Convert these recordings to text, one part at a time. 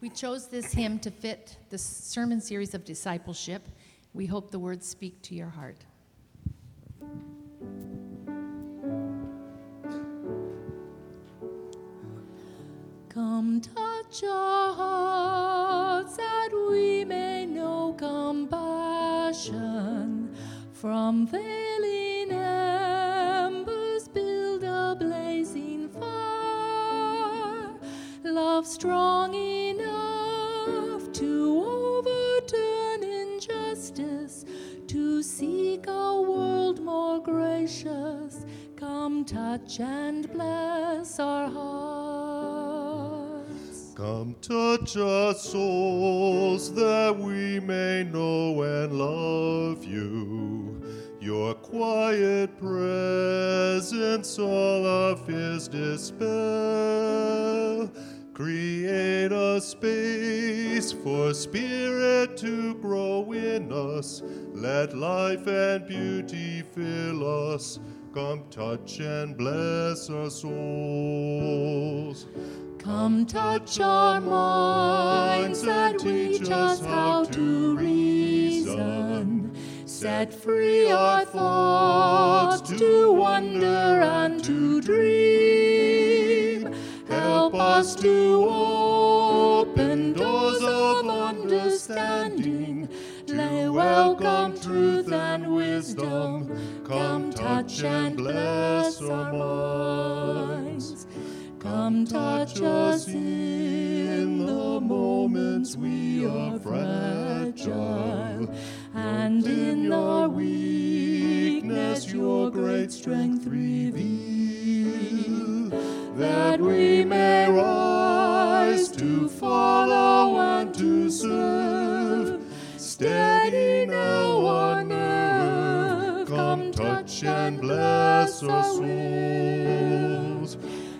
We chose this hymn to fit the sermon series of discipleship. We hope the words speak to your heart. Come touch our hearts that we may know compassion from veiling embers build a blazing fire love strong touch and bless our hearts Come touch our souls that we may know and love you. Your quiet presence all our fears dispel. Create a space for spirit to grow in us. Let life and beauty fill us. Come touch and bless our souls. Come touch our minds that teach us how to reason. Set free our thoughts to wonder and to dream. Help us to open doors of understanding. Lay welcome truth and wisdom. Come touch and bless our minds. Come touch us in the moments we are fragile, and in our weakness your great strength reveal, that we may rise to follow and to serve. Steady now our nerve, come touch and bless our souls.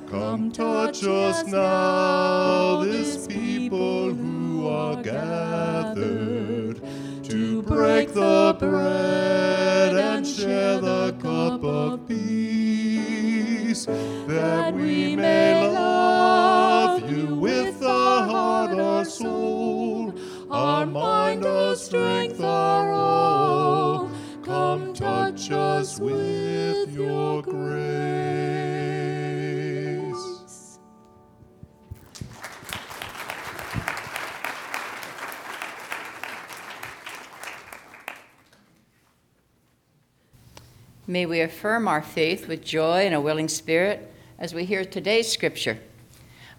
Come touch us now, this people who are gathered to break the bread and share the cup of peace, that we may love you with our heart, our soul, our mind, our strength, our all. Come touch us with your grace. May we affirm our faith with joy and a willing spirit as we hear today's scripture.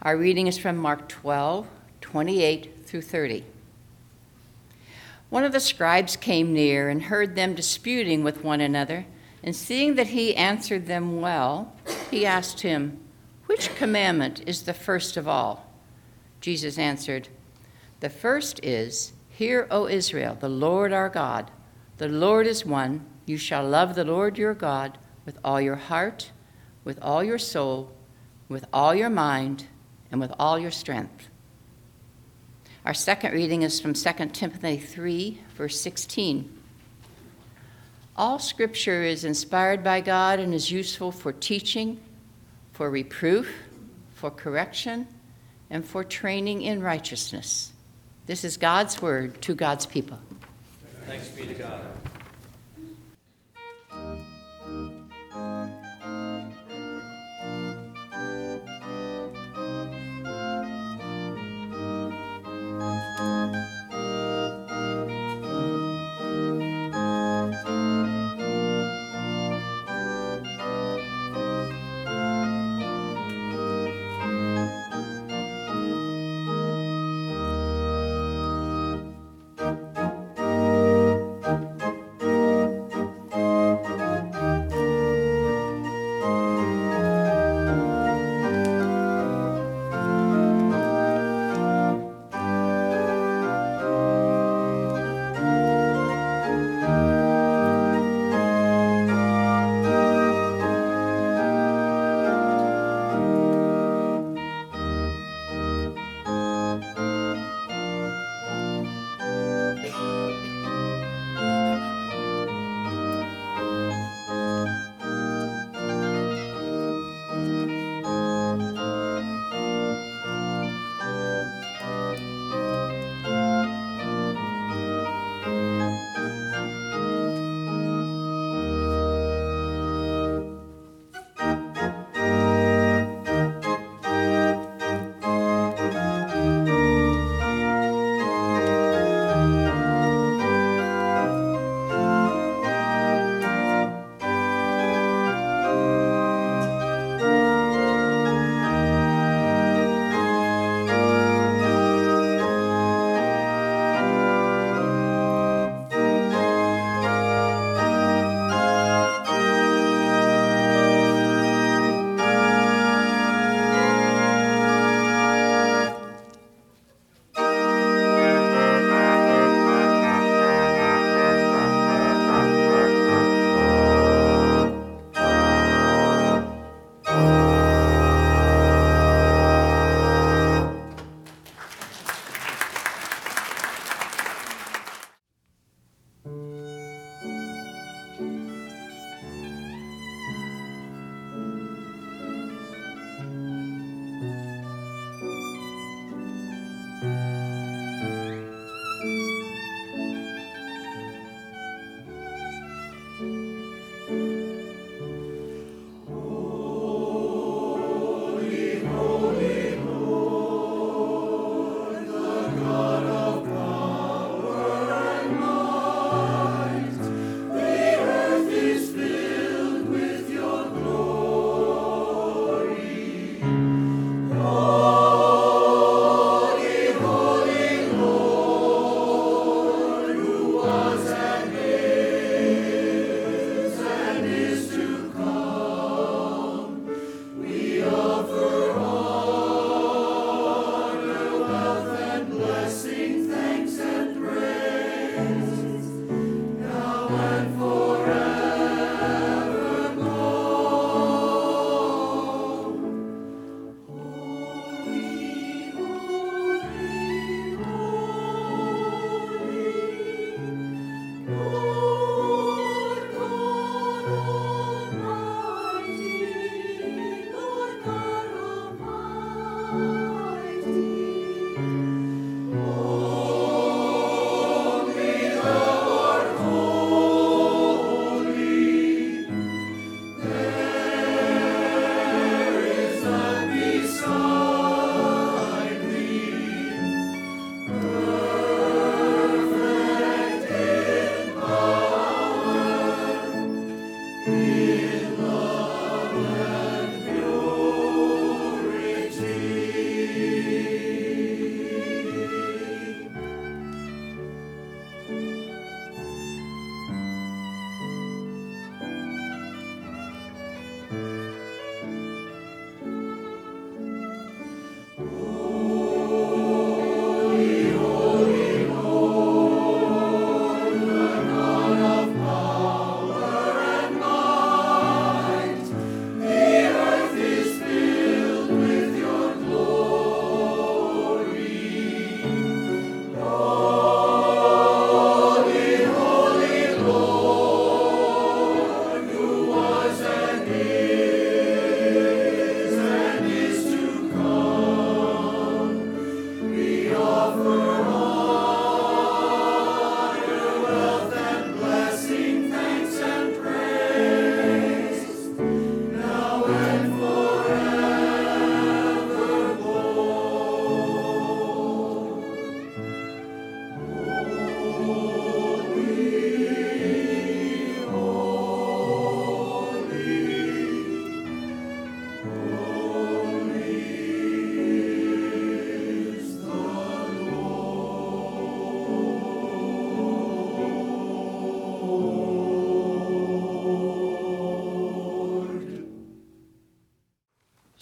Our reading is from Mark 12, 28 through 30. One of the scribes came near and heard them disputing with one another, and seeing that he answered them well, he asked him, Which commandment is the first of all? Jesus answered, The first is, Hear, O Israel, the Lord our God, the Lord is one. You shall love the Lord your God with all your heart, with all your soul, with all your mind, and with all your strength. Our second reading is from 2 Timothy 3, verse 16. All scripture is inspired by God and is useful for teaching, for reproof, for correction, and for training in righteousness. This is God's word to God's people. Thanks be to God.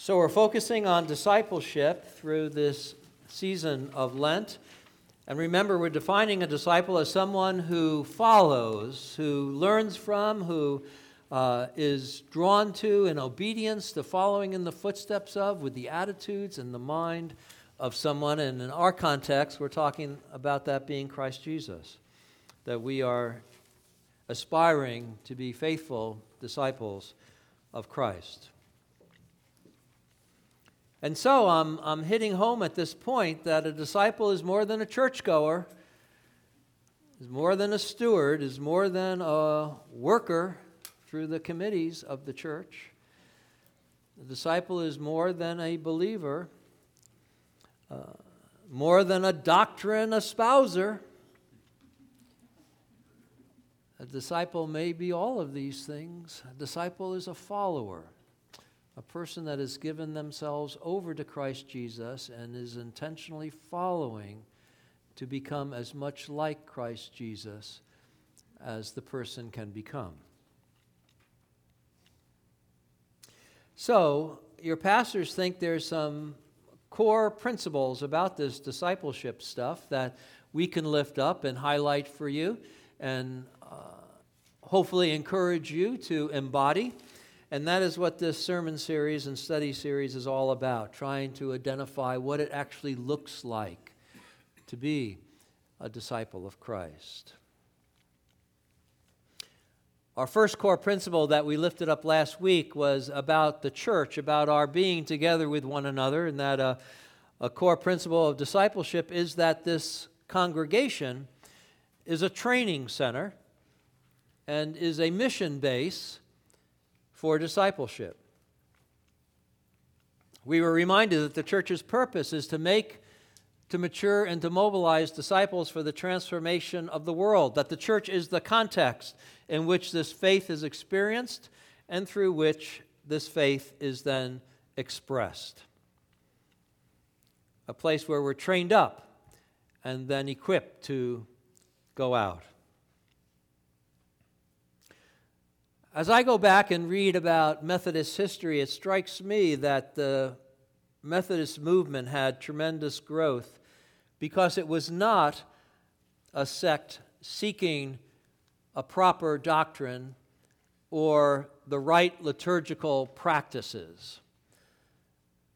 So, we're focusing on discipleship through this season of Lent. And remember, we're defining a disciple as someone who follows, who learns from, who uh, is drawn to in obedience to following in the footsteps of, with the attitudes and the mind of someone. And in our context, we're talking about that being Christ Jesus, that we are aspiring to be faithful disciples of Christ. And so I'm, I'm hitting home at this point that a disciple is more than a churchgoer, is more than a steward, is more than a worker through the committees of the church. The disciple is more than a believer, uh, more than a doctrine espouser. A disciple may be all of these things. A disciple is a follower a person that has given themselves over to Christ Jesus and is intentionally following to become as much like Christ Jesus as the person can become. So, your pastors think there's some core principles about this discipleship stuff that we can lift up and highlight for you and uh, hopefully encourage you to embody. And that is what this sermon series and study series is all about trying to identify what it actually looks like to be a disciple of Christ. Our first core principle that we lifted up last week was about the church, about our being together with one another, and that uh, a core principle of discipleship is that this congregation is a training center and is a mission base for discipleship. We were reminded that the church's purpose is to make, to mature, and to mobilize disciples for the transformation of the world, that the church is the context in which this faith is experienced and through which this faith is then expressed. A place where we're trained up and then equipped to go out. As I go back and read about Methodist history, it strikes me that the Methodist movement had tremendous growth because it was not a sect seeking a proper doctrine or the right liturgical practices,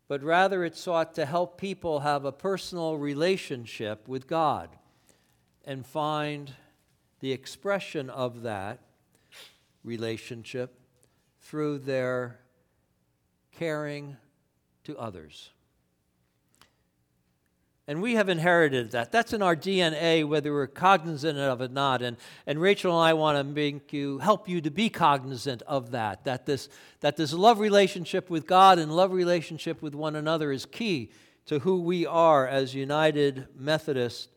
but rather it sought to help people have a personal relationship with God and find the expression of that relationship through their caring to others. And we have inherited that. That's in our DNA, whether we're cognizant of it or not. And, and Rachel and I want to make you, help you to be cognizant of that, that this, that this love relationship with God and love relationship with one another is key to who we are as United Methodist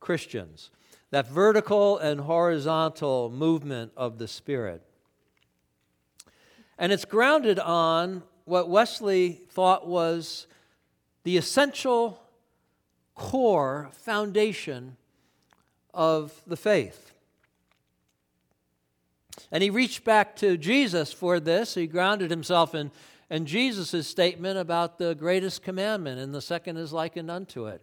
Christians. That vertical and horizontal movement of the Spirit. And it's grounded on what Wesley thought was the essential core foundation of the faith. And he reached back to Jesus for this. He grounded himself in, in Jesus' statement about the greatest commandment, and the second is likened unto it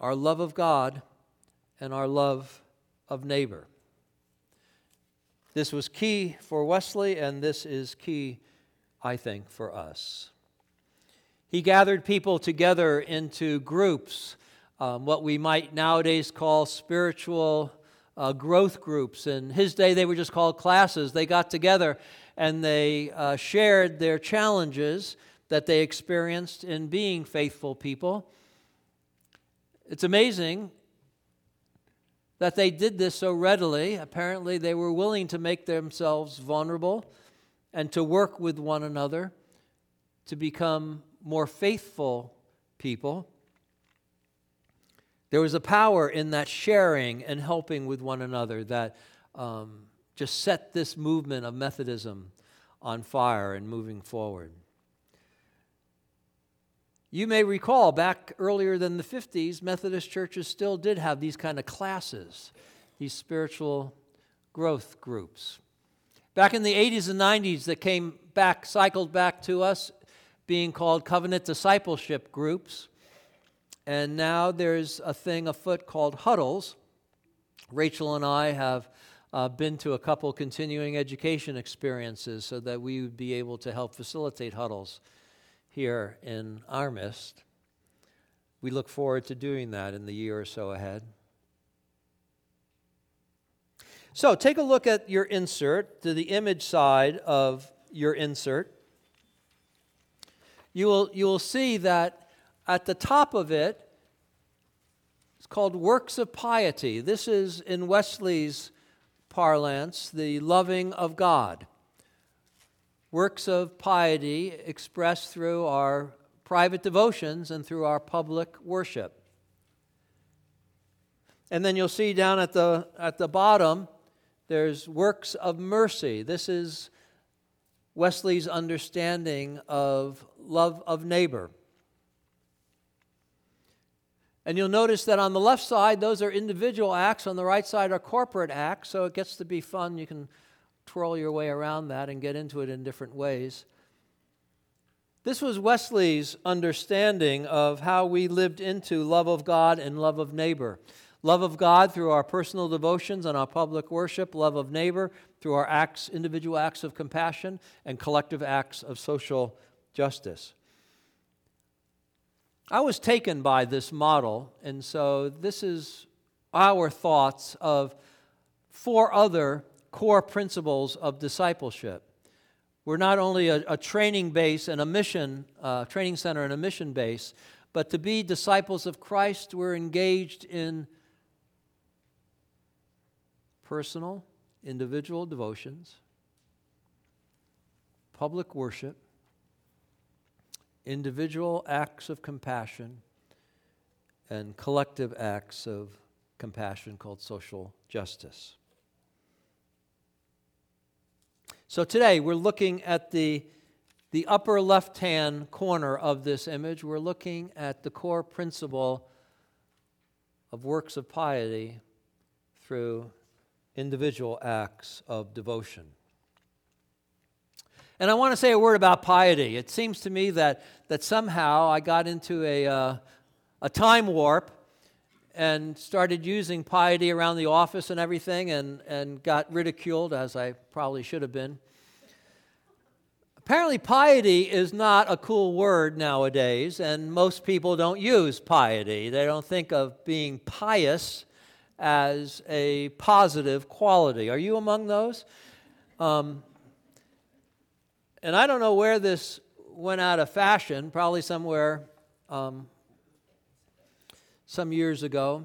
our love of God and our love of neighbor. This was key for Wesley, and this is key, I think, for us. He gathered people together into groups, um, what we might nowadays call spiritual uh, growth groups. In his day, they were just called classes. They got together and they uh, shared their challenges that they experienced in being faithful people. It's amazing that they did this so readily. Apparently, they were willing to make themselves vulnerable and to work with one another to become more faithful people. There was a power in that sharing and helping with one another that um, just set this movement of Methodism on fire and moving forward. You may recall back earlier than the 50s, Methodist churches still did have these kind of classes, these spiritual growth groups. Back in the 80s and 90s, that came back, cycled back to us being called covenant discipleship groups. And now there's a thing afoot called huddles. Rachel and I have uh, been to a couple continuing education experiences so that we would be able to help facilitate huddles here in our midst. We look forward to doing that in the year or so ahead. So, take a look at your insert, to the image side of your insert you will, you will see that at the top of it, it's called Works of Piety. This is, in Wesley's parlance, the loving of God. Works of piety expressed through our private devotions and through our public worship. And then you'll see down at the, at the bottom, there's works of mercy. This is Wesley's understanding of love of neighbor. And you'll notice that on the left side, those are individual acts. On the right side are corporate acts. So it gets to be fun. You can twirl your way around that and get into it in different ways. This was Wesley's understanding of how we lived into love of God and love of neighbor. Love of God through our personal devotions and our public worship, love of neighbor through our acts, individual acts of compassion, and collective acts of social justice. I was taken by this model, and so this is our thoughts of four other core principles of discipleship. We're not only a, a training base and a mission, uh, training center and a mission base, but to be disciples of Christ, we're engaged in personal, individual devotions, public worship, individual acts of compassion and collective acts of compassion called social justice. So today we're looking at the, the upper left hand corner of this image. We're looking at the core principle of works of piety through individual acts of devotion. And I want to say a word about piety. It seems to me that, that somehow I got into a, uh, a time warp and started using piety around the office and everything and, and got ridiculed, as I probably should have been. Apparently, piety is not a cool word nowadays, and most people don't use piety. They don't think of being pious as a positive quality. Are you among those? Um, and I don't know where this went out of fashion, probably somewhere um, some years ago,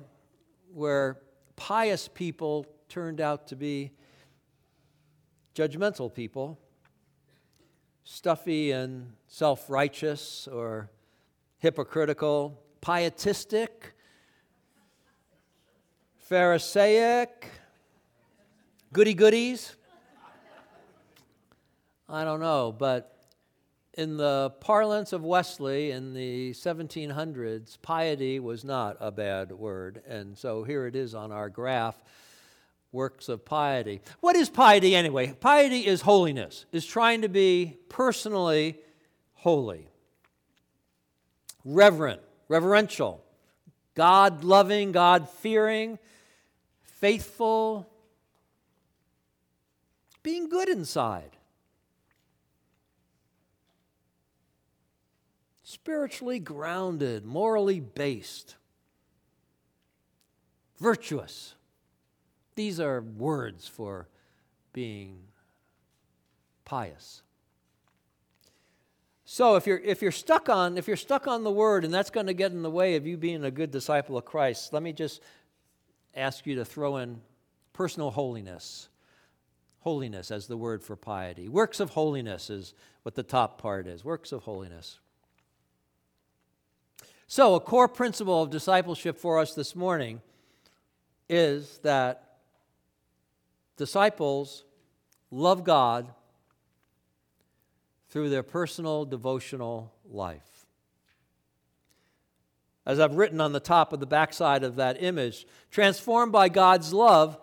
where pious people turned out to be judgmental people stuffy and self righteous or hypocritical, pietistic, Pharisaic, goody goodies. I don't know, but in the parlance of Wesley in the 1700s, piety was not a bad word. And so here it is on our graph works of piety. What is piety anyway? Piety is holiness, is trying to be personally holy, reverent, reverential, God loving, God fearing, faithful, being good inside. Spiritually grounded, morally based, virtuous, these are words for being pious. So if you're if you're stuck on if you're stuck on the word and that's going to get in the way of you being a good disciple of Christ, let me just ask you to throw in personal holiness. Holiness as the word for piety. Works of holiness is what the top part is. Works of holiness. So, a core principle of discipleship for us this morning is that disciples love God through their personal devotional life. As I've written on the top of the backside of that image, transformed by God's love,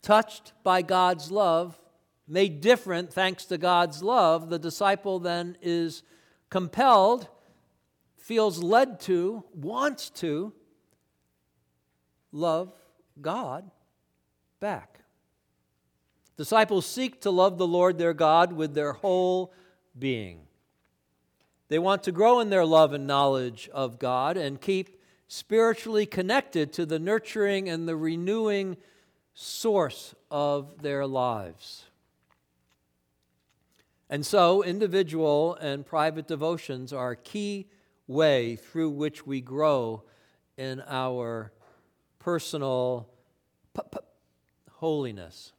touched by God's love, made different thanks to God's love, the disciple then is compelled, feels led to, wants to love God back. Disciples seek to love the Lord their God with their whole being. They want to grow in their love and knowledge of God and keep spiritually connected to the nurturing and the renewing source of their lives. And so, individual and private devotions are a key way through which we grow in our personal p- p- holiness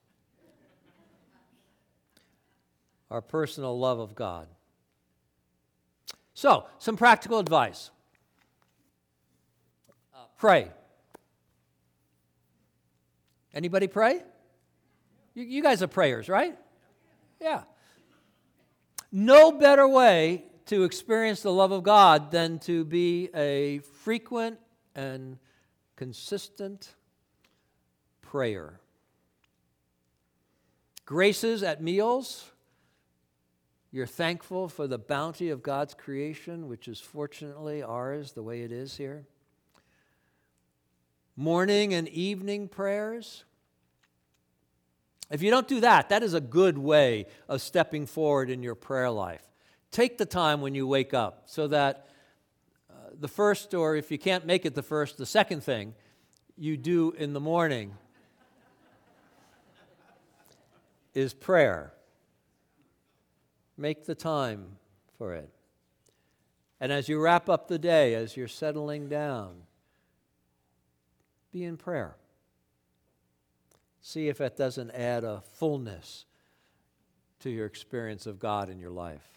our personal love of God. So, some practical advice uh, pray. Anybody pray? You, you guys are prayers, right? Yeah. No better way to experience the love of God than to be a frequent and consistent prayer. Graces at meals you're thankful for the bounty of God's creation, which is fortunately ours the way it is here. Morning and evening prayers. If you don't do that, that is a good way of stepping forward in your prayer life. Take the time when you wake up so that uh, the first, or if you can't make it the first, the second thing you do in the morning is prayer. Make the time for it. And as you wrap up the day, as you're settling down, be in prayer. See if it doesn't add a fullness to your experience of God in your life.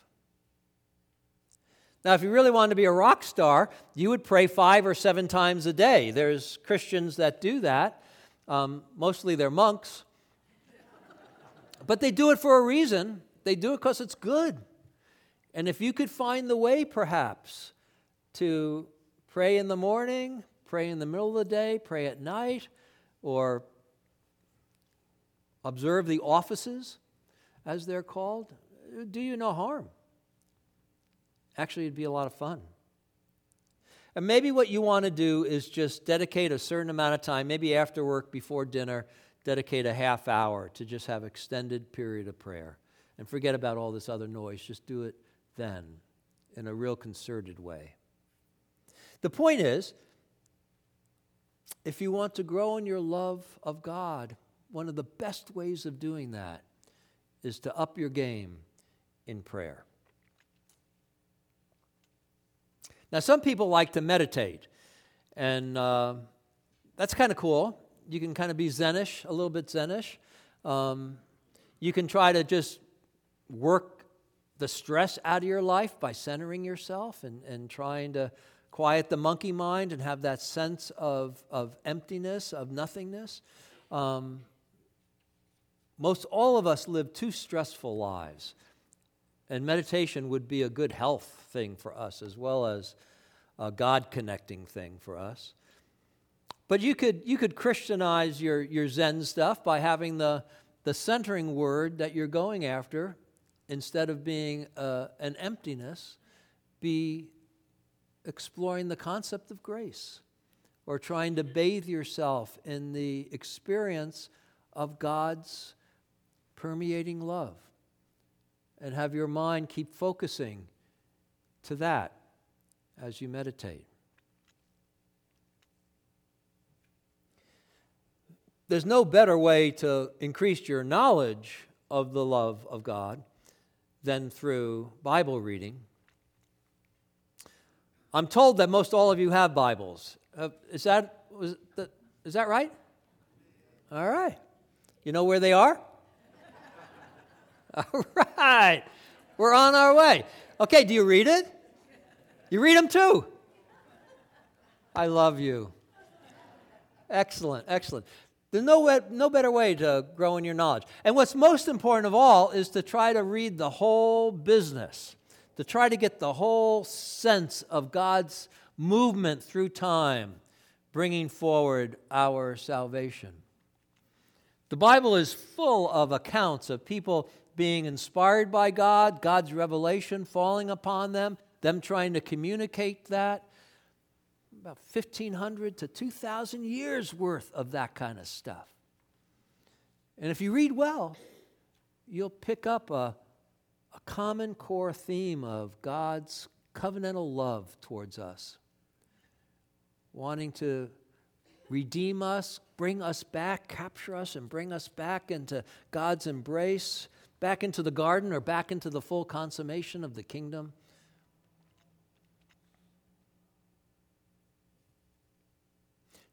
Now, if you really wanted to be a rock star, you would pray five or seven times a day. There's Christians that do that. Um, mostly they're monks. But they do it for a reason. They do it because it's good. And if you could find the way, perhaps, to pray in the morning, pray in the middle of the day, pray at night, or observe the offices, as they're called, do you no harm. Actually, it'd be a lot of fun. And maybe what you want to do is just dedicate a certain amount of time, maybe after work, before dinner, dedicate a half hour to just have extended period of prayer. And forget about all this other noise. Just do it then in a real concerted way. The point is, if you want to grow in your love of God, one of the best ways of doing that is to up your game in prayer. Now, some people like to meditate, and uh, that's kind of cool. You can kind of be Zenish, a little bit Zenish. Um, you can try to just work the stress out of your life by centering yourself and, and trying to quiet the monkey mind and have that sense of, of emptiness, of nothingness. Um, most all of us live too stressful lives. And meditation would be a good health thing for us as well as a God connecting thing for us. But you could, you could Christianize your, your Zen stuff by having the, the centering word that you're going after, instead of being uh, an emptiness, be exploring the concept of grace or trying to bathe yourself in the experience of God's permeating love and have your mind keep focusing to that as you meditate. There's no better way to increase your knowledge of the love of God than through Bible reading. I'm told that most all of you have Bibles. Uh, is, that, was that, is that right? All right. You know where they are? All right. We're on our way. Okay, do you read it? You read them too. I love you. Excellent, excellent. There's no, no better way to grow in your knowledge. And what's most important of all is to try to read the whole business, to try to get the whole sense of God's movement through time, bringing forward our salvation. The Bible is full of accounts of people being inspired by God, God's revelation falling upon them, them trying to communicate that. About 1,500 to 2,000 years worth of that kind of stuff. And if you read well, you'll pick up a, a common core theme of God's covenantal love towards us, wanting to redeem us, bring us back, capture us, and bring us back into God's embrace back into the garden or back into the full consummation of the kingdom?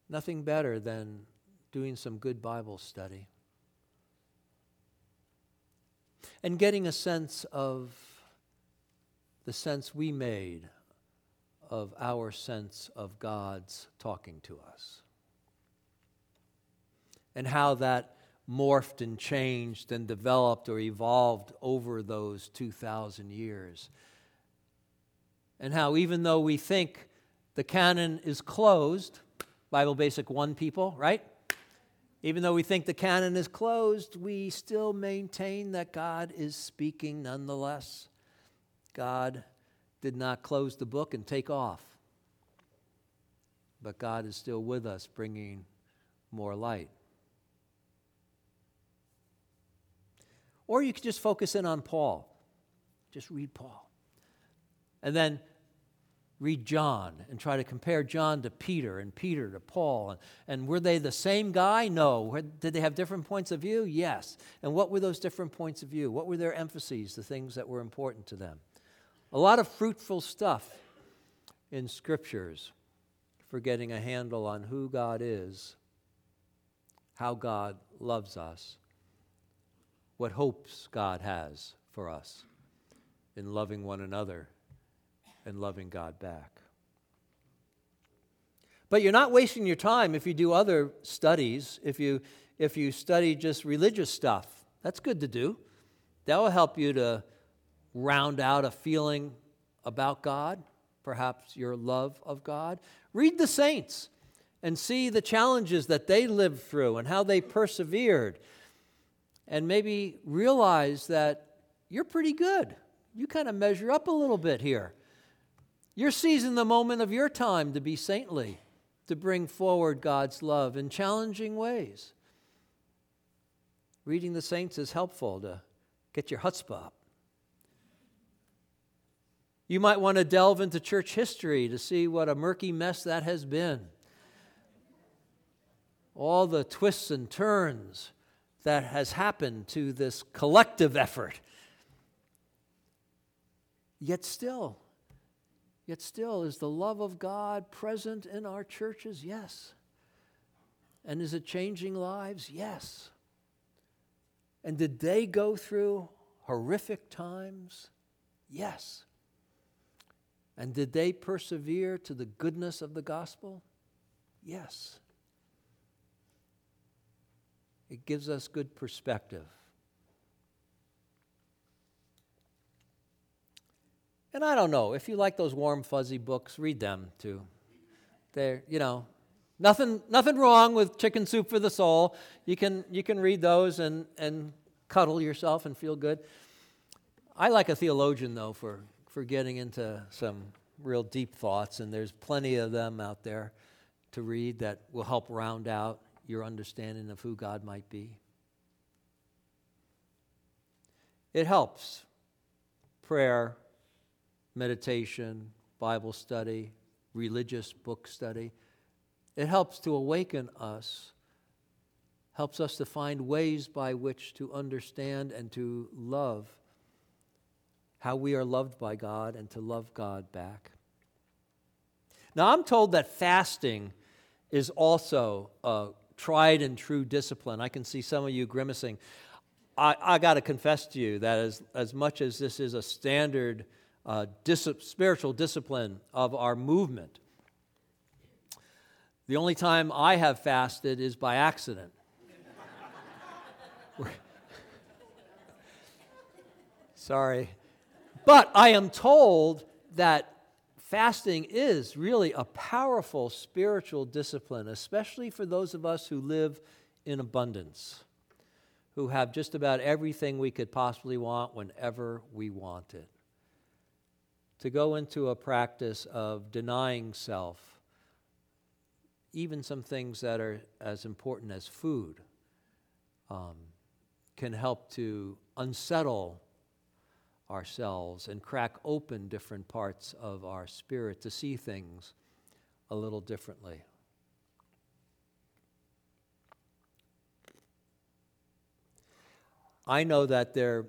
Nothing better than doing some good Bible study and getting a sense of the sense we made of our sense of God's talking to us and how that morphed and changed and developed or evolved over those 2,000 years. And how, even though we think the canon is closed, Bible Basic 1 people, right? Even though we think the canon is closed, we still maintain that God is speaking nonetheless. God did not close the book and take off, but God is still with us, bringing more light. Or you could just focus in on Paul. Just read Paul. And then read John and try to compare John to Peter and Peter to Paul. And, and were they the same guy? No. Did they have different points of view? Yes. And what were those different points of view? What were their emphases, the things that were important to them? A lot of fruitful stuff in scriptures for getting a handle on who God is, how God loves us, what hopes God has for us in loving one another and loving God back. But you're not wasting your time if you do other studies, if you, if you study just religious stuff. That's good to do. That will help you to round out a feeling about God, perhaps your love of God. Read the saints and see the challenges that they lived through and how they persevered and maybe realize that you're pretty good. You kind of measure up a little bit here. You're seizing the moment of your time to be saintly, to bring forward God's love in challenging ways. Reading the saints is helpful to get your chutzpah up. You might want to delve into church history to see what a murky mess that has been. All the twists and turns that has happened to this collective effort. Yet still, yet still, is the love of God present in our churches? Yes. And is it changing lives? Yes. And did they go through horrific times? Yes. And did they persevere to the goodness of the gospel? Yes. It gives us good perspective. And I don't know, if you like those warm, fuzzy books, read them too. They're, you know, nothing, nothing wrong with Chicken Soup for the Soul. You can, you can read those and, and cuddle yourself and feel good. I like a theologian, though, for for getting into some real deep thoughts, and there's plenty of them out there to read that will help round out your understanding of who God might be. It helps. Prayer, meditation, Bible study, religious book study. It helps to awaken us, helps us to find ways by which to understand and to love how we are loved by God and to love God back. Now, I'm told that fasting is also a tried and true discipline. I can see some of you grimacing. I, I got to confess to you that as, as much as this is a standard uh, dis- spiritual discipline of our movement, the only time I have fasted is by accident. Sorry. But I am told that fasting is really a powerful spiritual discipline, especially for those of us who live in abundance, who have just about everything we could possibly want whenever we want it. To go into a practice of denying self, even some things that are as important as food, um, can help to unsettle ourselves and crack open different parts of our spirit to see things a little differently. I know that there,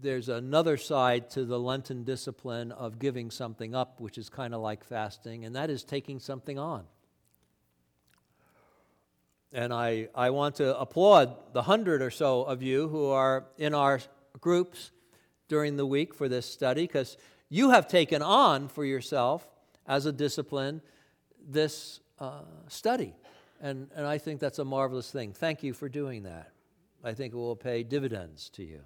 there's another side to the Lenten discipline of giving something up, which is kind of like fasting, and that is taking something on. And I, I want to applaud the hundred or so of you who are in our groups during the week for this study because you have taken on for yourself as a discipline this uh, study. And, and I think that's a marvelous thing. Thank you for doing that. I think it will pay dividends to you.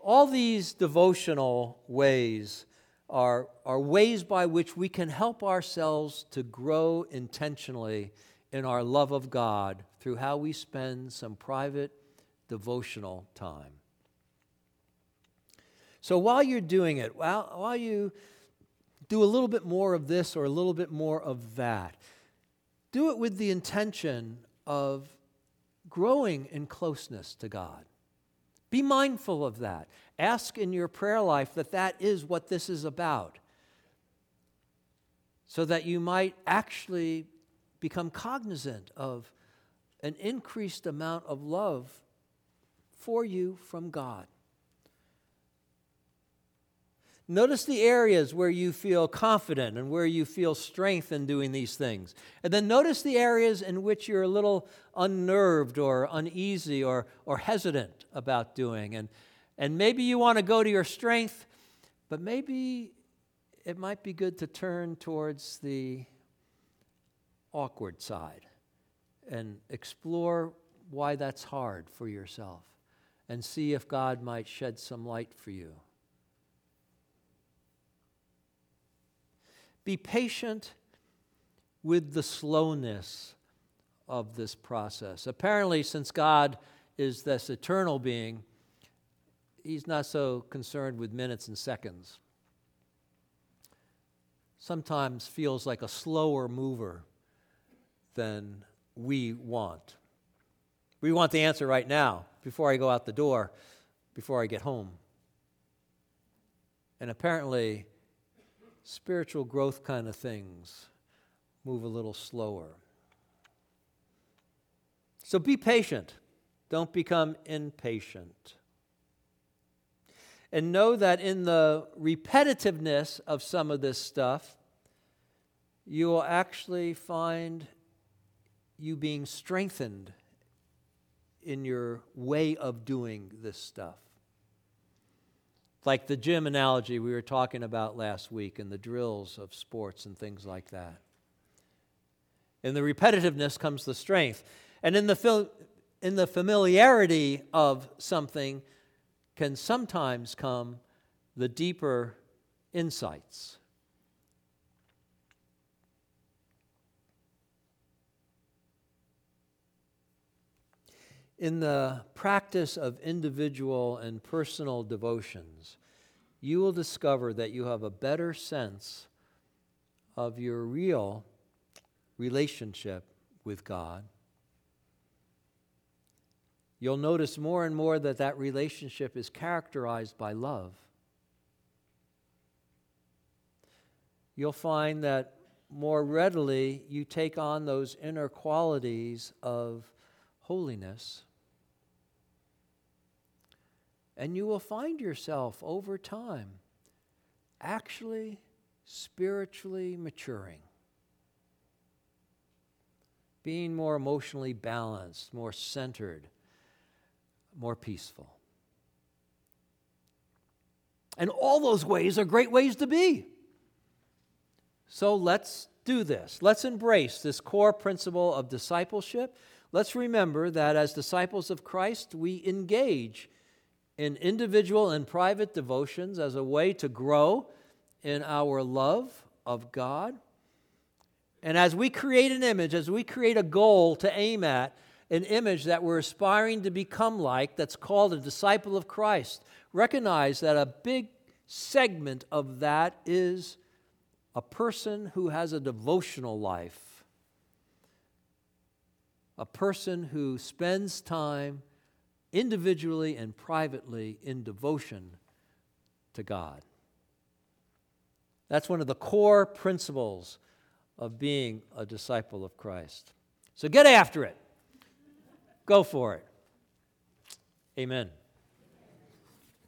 All these devotional ways are, are ways by which we can help ourselves to grow intentionally in our love of God through how we spend some private devotional time. So while you're doing it, while, while you do a little bit more of this or a little bit more of that, do it with the intention of growing in closeness to God. Be mindful of that. Ask in your prayer life that that is what this is about, so that you might actually become cognizant of an increased amount of love for you from God. Notice the areas where you feel confident and where you feel strength in doing these things. And then notice the areas in which you're a little unnerved or uneasy or, or hesitant about doing. And, and maybe you want to go to your strength, but maybe it might be good to turn towards the awkward side and explore why that's hard for yourself and see if God might shed some light for you. Be patient with the slowness of this process. Apparently, since God is this eternal being, He's not so concerned with minutes and seconds. sometimes feels like a slower mover than we want. We want the answer right now, before I go out the door, before I get home. And apparently, spiritual growth kind of things move a little slower. So be patient. Don't become impatient. And know that in the repetitiveness of some of this stuff, you will actually find you being strengthened in your way of doing this stuff. Like the gym analogy we were talking about last week and the drills of sports and things like that. In the repetitiveness comes the strength. And in the, in the familiarity of something can sometimes come the deeper insights. In the practice of individual and personal devotions, you will discover that you have a better sense of your real relationship with God. You'll notice more and more that that relationship is characterized by love. You'll find that more readily you take on those inner qualities of holiness. And you will find yourself over time actually spiritually maturing, being more emotionally balanced, more centered, more peaceful. And all those ways are great ways to be. So let's do this. Let's embrace this core principle of discipleship. Let's remember that as disciples of Christ, we engage in individual and private devotions as a way to grow in our love of God. And as we create an image, as we create a goal to aim at, an image that we're aspiring to become like, that's called a disciple of Christ, recognize that a big segment of that is a person who has a devotional life, a person who spends time individually and privately in devotion to God. That's one of the core principles of being a disciple of Christ. So get after it. Go for it. Amen.